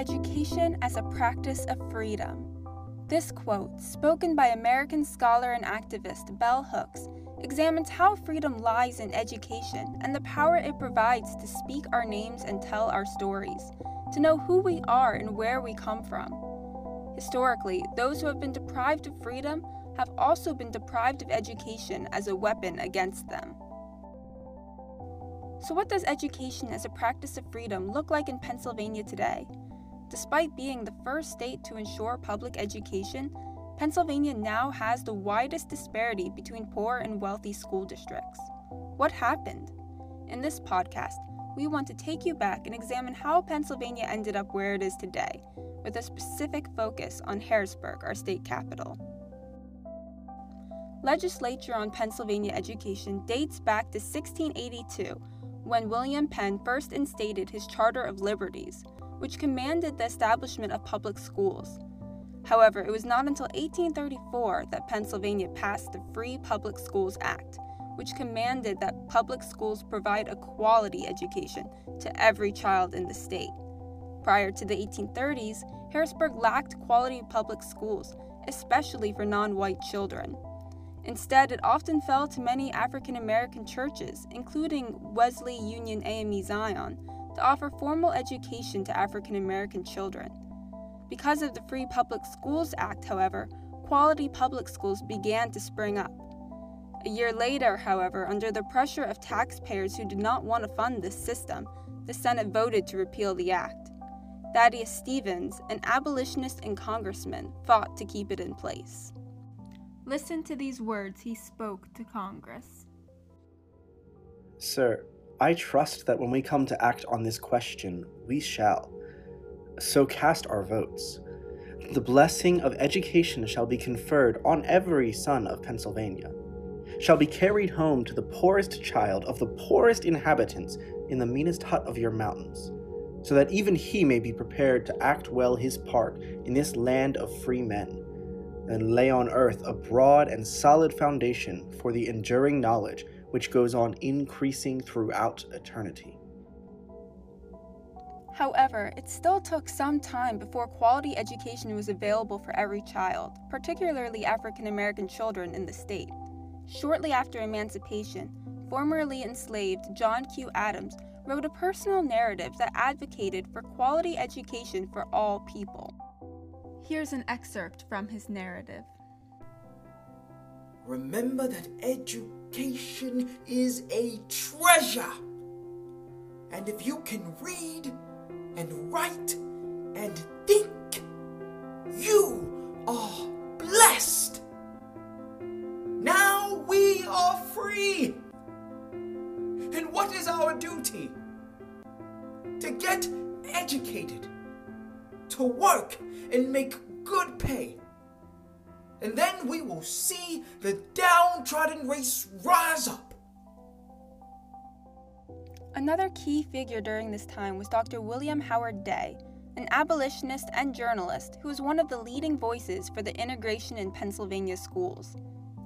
Education as a Practice of Freedom. This quote, spoken by American scholar and activist Bell Hooks, examines how freedom lies in education and the power it provides to speak our names and tell our stories, to know who we are and where we come from. Historically, those who have been deprived of freedom have also been deprived of education as a weapon against them. So, what does education as a practice of freedom look like in Pennsylvania today? Despite being the first state to ensure public education, Pennsylvania now has the widest disparity between poor and wealthy school districts. What happened? In this podcast, we want to take you back and examine how Pennsylvania ended up where it is today, with a specific focus on Harrisburg, our state capital. Legislature on Pennsylvania education dates back to 1682, when William Penn first instated his Charter of Liberties, which commanded the establishment of public schools. However, it was not until 1834 that Pennsylvania passed the Free Public Schools Act, which commanded that public schools provide a quality education to every child in the state. Prior to the 1830s, Harrisburg lacked quality public schools, especially for non white children. Instead, it often fell to many African American churches, including Wesley Union AME Zion, to offer formal education to African American children. Because of the Free Public Schools Act, however, quality public schools began to spring up. A year later, however, under the pressure of taxpayers who did not want to fund this system, the Senate voted to repeal the act. Thaddeus Stevens, an abolitionist and congressman, fought to keep it in place. Listen to these words he spoke to Congress. Sir, I trust that when we come to act on this question, we shall. So cast our votes. The blessing of education shall be conferred on every son of Pennsylvania, shall be carried home to the poorest child of the poorest inhabitants in the meanest hut of your mountains, so that even he may be prepared to act well his part in this land of free men, and lay on earth a broad and solid foundation for the enduring knowledge which goes on increasing throughout eternity. However, it still took some time before quality education was available for every child, particularly African American children in the state. Shortly after emancipation, formerly enslaved John Q. Adams wrote a personal narrative that advocated for quality education for all people. Here's an excerpt from his narrative. Remember that education Education is a treasure. And if you can read and write and think, you are blessed. Now we are free. And what is our duty? To get educated, to work and make good pay and then we will see the downtrodden race rise up. Another key figure during this time was Dr. William Howard Day, an abolitionist and journalist who was one of the leading voices for the integration in Pennsylvania schools.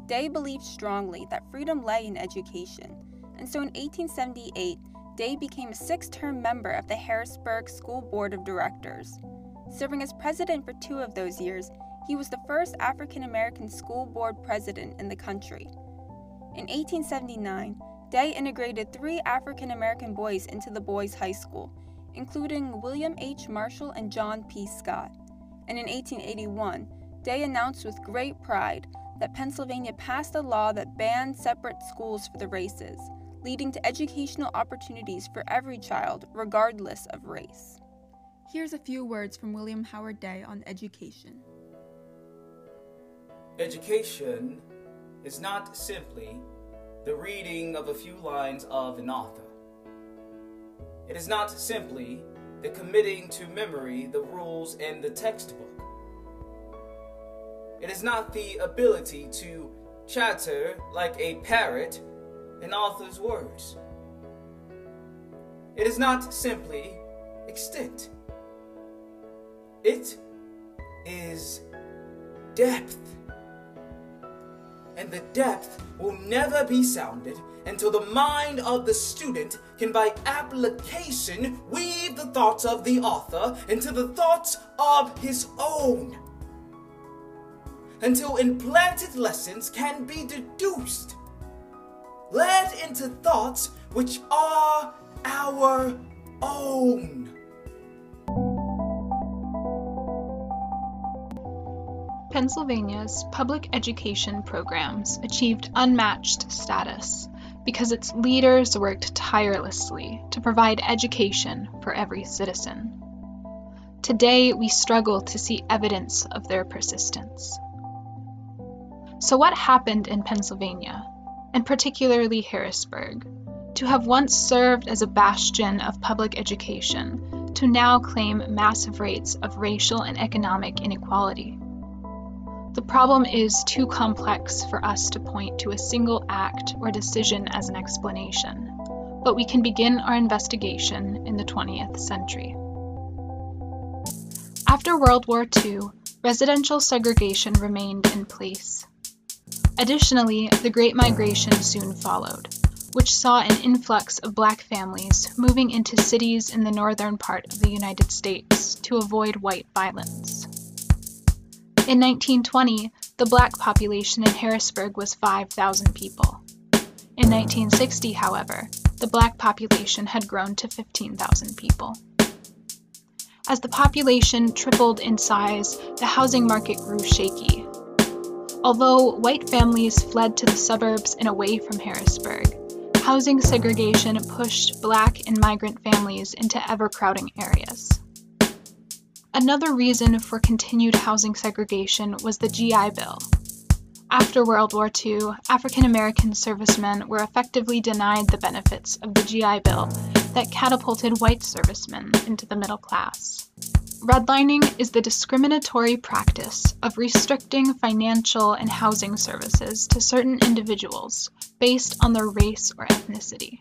Day believed strongly that freedom lay in education, and so in 1878, Day became a six term member of the Harrisburg School Board of Directors. Serving as president for two of those years, he was the first African American school board president in the country. In 1879, Day integrated three African American boys into the boys' high school, including William H. Marshall and John P. Scott. And in 1881, Day announced with great pride that Pennsylvania passed a law that banned separate schools for the races, leading to educational opportunities for every child, regardless of race. Here's a few words from William Howard Day on education. Education is not simply the reading of a few lines of an author. It is not simply the committing to memory the rules in the textbook. It is not the ability to chatter like a parrot an author's words. It is not simply extent. It is depth. And the depth will never be sounded until the mind of the student can by application weave the thoughts of the author into the thoughts of his own. Until implanted lessons can be deduced, led into thoughts which are our own. Pennsylvania's public education programs achieved unmatched status because its leaders worked tirelessly to provide education for every citizen. Today, we struggle to see evidence of their persistence. So, what happened in Pennsylvania, and particularly Harrisburg, to have once served as a bastion of public education to now claim massive rates of racial and economic inequality? The problem is too complex for us to point to a single act or decision as an explanation, but we can begin our investigation in the 20th century. After World War II, residential segregation remained in place. Additionally, the Great Migration soon followed, which saw an influx of black families moving into cities in the northern part of the United States to avoid white violence. In 1920, the black population in Harrisburg was 5,000 people. In 1960, however, the black population had grown to 15,000 people. As the population tripled in size, the housing market grew shaky. Although white families fled to the suburbs and away from Harrisburg, housing segregation pushed black and migrant families into ever crowding areas. Another reason for continued housing segregation was the GI Bill. After World War II, African American servicemen were effectively denied the benefits of the GI Bill that catapulted white servicemen into the middle class. Redlining is the discriminatory practice of restricting financial and housing services to certain individuals based on their race or ethnicity.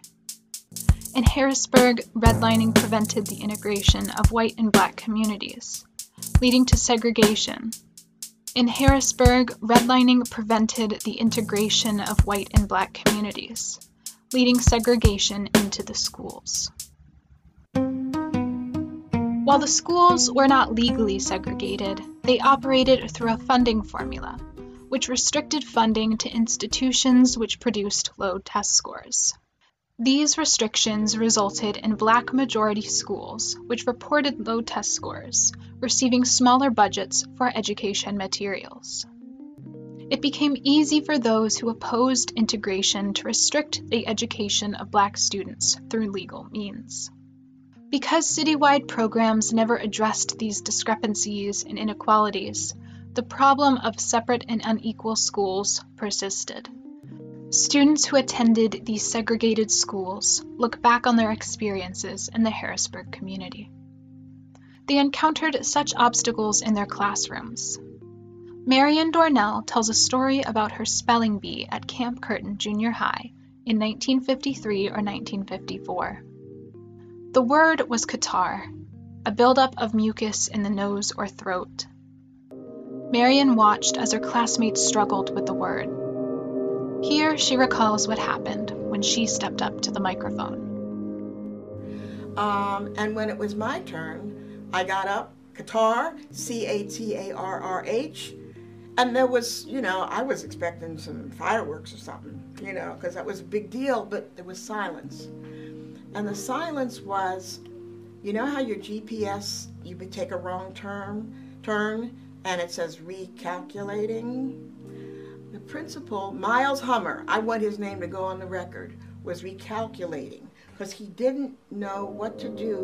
In Harrisburg, redlining prevented the integration of white and black communities, leading to segregation. In Harrisburg, redlining prevented the integration of white and black communities, leading segregation into the schools. While the schools were not legally segregated, they operated through a funding formula, which restricted funding to institutions which produced low test scores. These restrictions resulted in black majority schools, which reported low test scores, receiving smaller budgets for education materials. It became easy for those who opposed integration to restrict the education of black students through legal means. Because citywide programs never addressed these discrepancies and inequalities, the problem of separate and unequal schools persisted. Students who attended these segregated schools look back on their experiences in the Harrisburg community. They encountered such obstacles in their classrooms. Marian Dornell tells a story about her spelling bee at Camp Curtin Junior High in 1953 or 1954. The word was catarrh, a buildup of mucus in the nose or throat. Marian watched as her classmates struggled with the word. Here she recalls what happened when she stepped up to the microphone. Um, and when it was my turn, I got up, catarrh, C A T A R R H, and there was, you know, I was expecting some fireworks or something, you know, because that was a big deal, but there was silence. And the silence was, you know how your GPS, you would take a wrong turn, turn, and it says recalculating? The principal, Miles Hummer, I want his name to go on the record, was recalculating because he didn't know what to do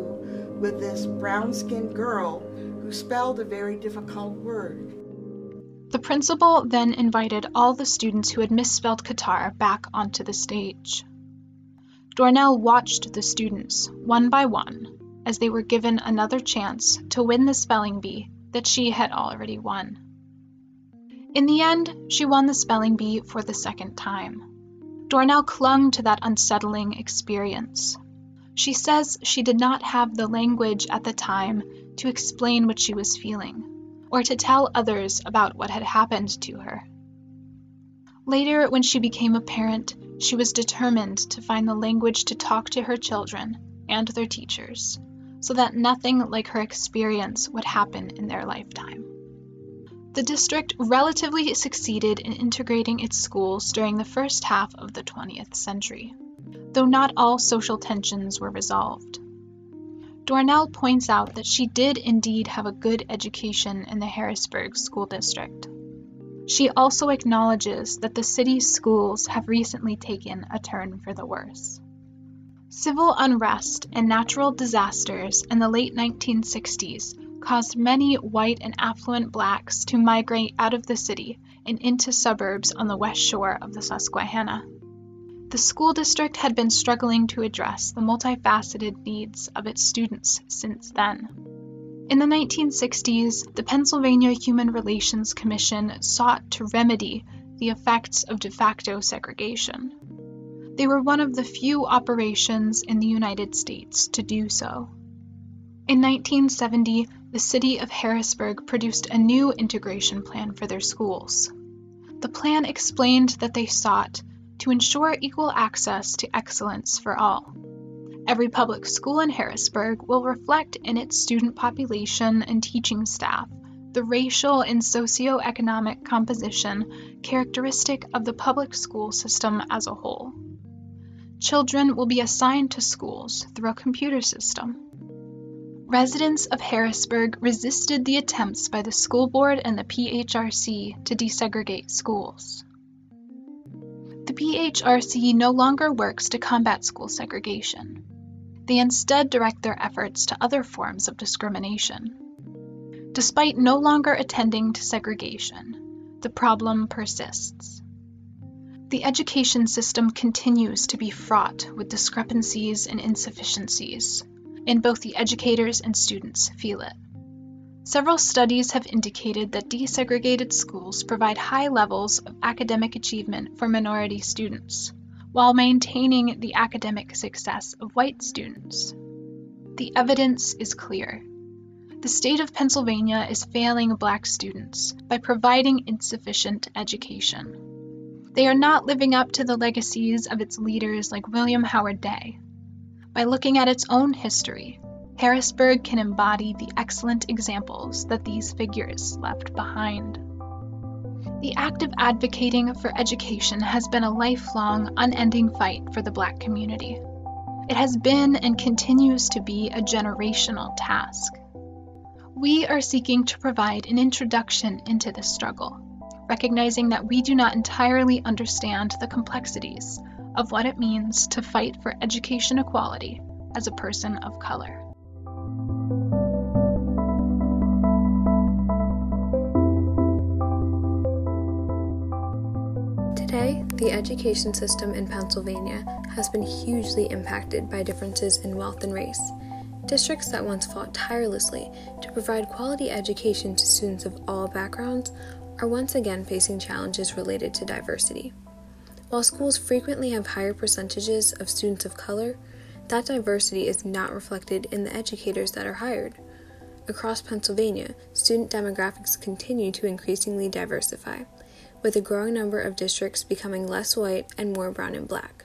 with this brown skinned girl who spelled a very difficult word. The principal then invited all the students who had misspelled catarrh back onto the stage. Dornell watched the students, one by one, as they were given another chance to win the spelling bee that she had already won. In the end, she won the spelling bee for the second time. Dornell clung to that unsettling experience. She says she did not have the language at the time to explain what she was feeling, or to tell others about what had happened to her. Later, when she became a parent, she was determined to find the language to talk to her children and their teachers so that nothing like her experience would happen in their lifetime. The district relatively succeeded in integrating its schools during the first half of the 20th century, though not all social tensions were resolved. Dornell points out that she did indeed have a good education in the Harrisburg School District. She also acknowledges that the city's schools have recently taken a turn for the worse. Civil unrest and natural disasters in the late 1960s caused many white and affluent blacks to migrate out of the city and into suburbs on the west shore of the Susquehanna. The school district had been struggling to address the multifaceted needs of its students since then. In the 1960s, the Pennsylvania Human Relations Commission sought to remedy the effects of de facto segregation. They were one of the few operations in the United States to do so. In 1970, the city of Harrisburg produced a new integration plan for their schools. The plan explained that they sought to ensure equal access to excellence for all. Every public school in Harrisburg will reflect in its student population and teaching staff the racial and socioeconomic composition characteristic of the public school system as a whole. Children will be assigned to schools through a computer system Residents of Harrisburg resisted the attempts by the school board and the PHRC to desegregate schools. The PHRC no longer works to combat school segregation. They instead direct their efforts to other forms of discrimination. Despite no longer attending to segregation, the problem persists. The education system continues to be fraught with discrepancies and insufficiencies and both the educators and students feel it. Several studies have indicated that desegregated schools provide high levels of academic achievement for minority students, while maintaining the academic success of white students. The evidence is clear. The state of Pennsylvania is failing black students by providing insufficient education. They are not living up to the legacies of its leaders like William Howard Day, by looking at its own history, Harrisburg can embody the excellent examples that these figures left behind. The act of advocating for education has been a lifelong, unending fight for the Black community. It has been and continues to be a generational task. We are seeking to provide an introduction into this struggle, recognizing that we do not entirely understand the complexities of what it means to fight for education equality as a person of color. Today, the education system in Pennsylvania has been hugely impacted by differences in wealth and race. Districts that once fought tirelessly to provide quality education to students of all backgrounds are once again facing challenges related to diversity. While schools frequently have higher percentages of students of color, that diversity is not reflected in the educators that are hired. Across Pennsylvania, student demographics continue to increasingly diversify, with a growing number of districts becoming less white and more brown and black.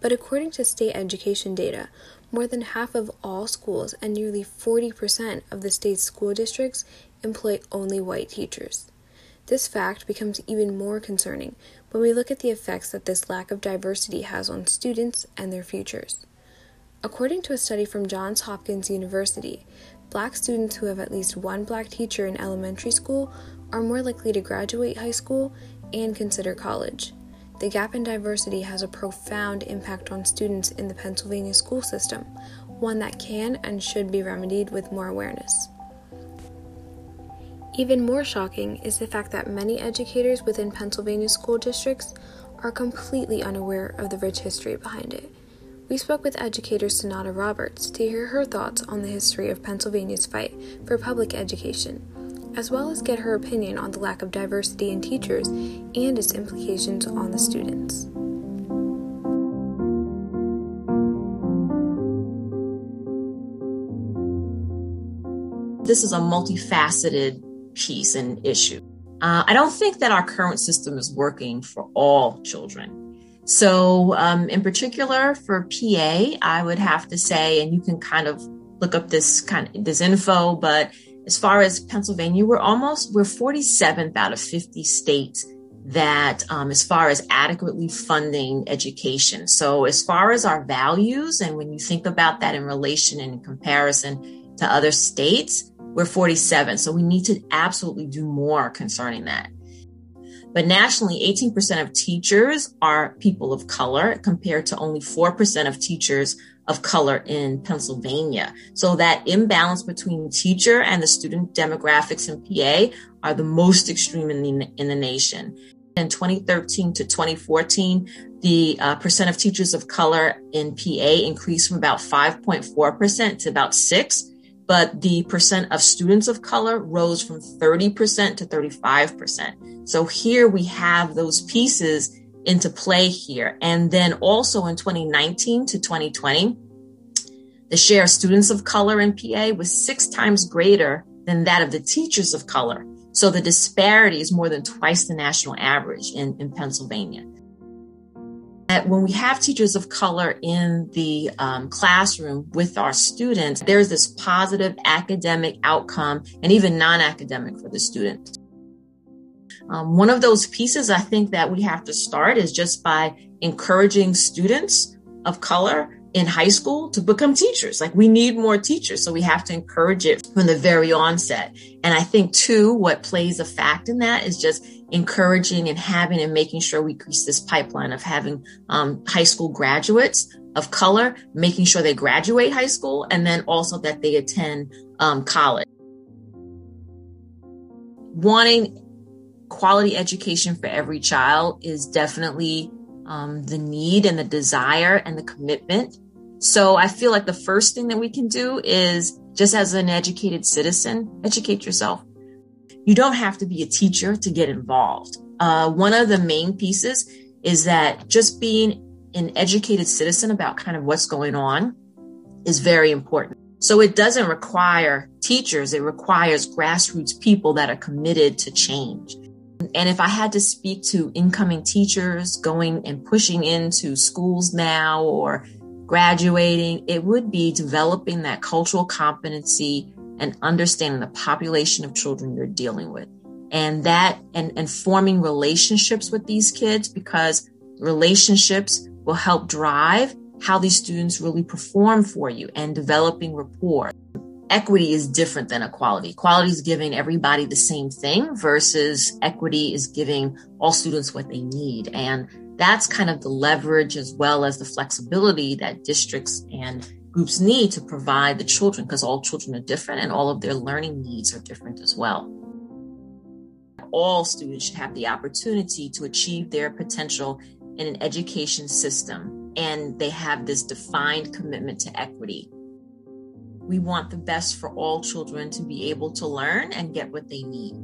But according to state education data, more than half of all schools and nearly 40% of the state's school districts employ only white teachers. This fact becomes even more concerning when we look at the effects that this lack of diversity has on students and their futures. According to a study from Johns Hopkins University, black students who have at least one black teacher in elementary school are more likely to graduate high school and consider college. The gap in diversity has a profound impact on students in the Pennsylvania school system, one that can and should be remedied with more awareness. Even more shocking is the fact that many educators within Pennsylvania school districts are completely unaware of the rich history behind it. We spoke with educator Sonata Roberts to hear her thoughts on the history of Pennsylvania's fight for public education, as well as get her opinion on the lack of diversity in teachers and its implications on the students. This is a multifaceted piece and issue. Uh, I don't think that our current system is working for all children. So, um, in particular for PA, I would have to say, and you can kind of look up this kind of this info, but as far as Pennsylvania, we're almost we're 47th out of 50 states that um, as far as adequately funding education. So as far as our values, and when you think about that in relation and in comparison to other states, we're 47. So we need to absolutely do more concerning that. But nationally, 18% of teachers are people of color compared to only 4% of teachers of color in Pennsylvania. So that imbalance between teacher and the student demographics in PA are the most extreme in the, in the nation. In 2013 to 2014, the uh, percent of teachers of color in PA increased from about 5.4% to about 6 but the percent of students of color rose from 30% to 35%. So here we have those pieces into play here. And then also in 2019 to 2020, the share of students of color in PA was six times greater than that of the teachers of color. So the disparity is more than twice the national average in, in Pennsylvania. When we have teachers of color in the um, classroom with our students, there's this positive academic outcome and even non academic for the students. Um, one of those pieces I think that we have to start is just by encouraging students of color in high school to become teachers. Like we need more teachers. So we have to encourage it from the very onset. And I think too, what plays a fact in that is just encouraging and having and making sure we increase this pipeline of having um, high school graduates of color, making sure they graduate high school and then also that they attend um, college. Wanting quality education for every child is definitely um, the need and the desire and the commitment. So I feel like the first thing that we can do is just as an educated citizen, educate yourself. You don't have to be a teacher to get involved. Uh, one of the main pieces is that just being an educated citizen about kind of what's going on is very important. So it doesn't require teachers, it requires grassroots people that are committed to change. And if I had to speak to incoming teachers going and pushing into schools now or graduating, it would be developing that cultural competency and understanding the population of children you're dealing with. And that and, and forming relationships with these kids because relationships will help drive how these students really perform for you and developing rapport equity is different than equality. Equality is giving everybody the same thing versus equity is giving all students what they need. And that's kind of the leverage as well as the flexibility that districts and groups need to provide the children because all children are different and all of their learning needs are different as well. All students should have the opportunity to achieve their potential in an education system and they have this defined commitment to equity we want the best for all children to be able to learn and get what they need.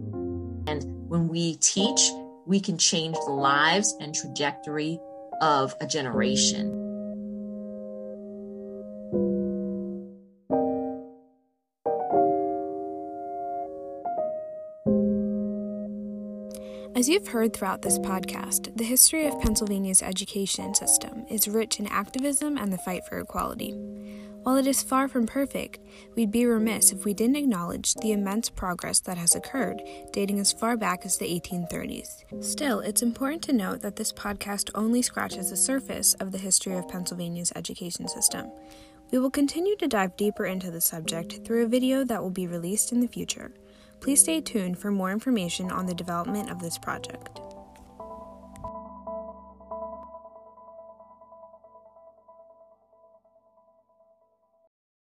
And when we teach, we can change the lives and trajectory of a generation. As you've heard throughout this podcast, the history of Pennsylvania's education system is rich in activism and the fight for equality. While it is far from perfect, we'd be remiss if we didn't acknowledge the immense progress that has occurred, dating as far back as the 1830s. Still, it's important to note that this podcast only scratches the surface of the history of Pennsylvania's education system. We will continue to dive deeper into the subject through a video that will be released in the future. Please stay tuned for more information on the development of this project.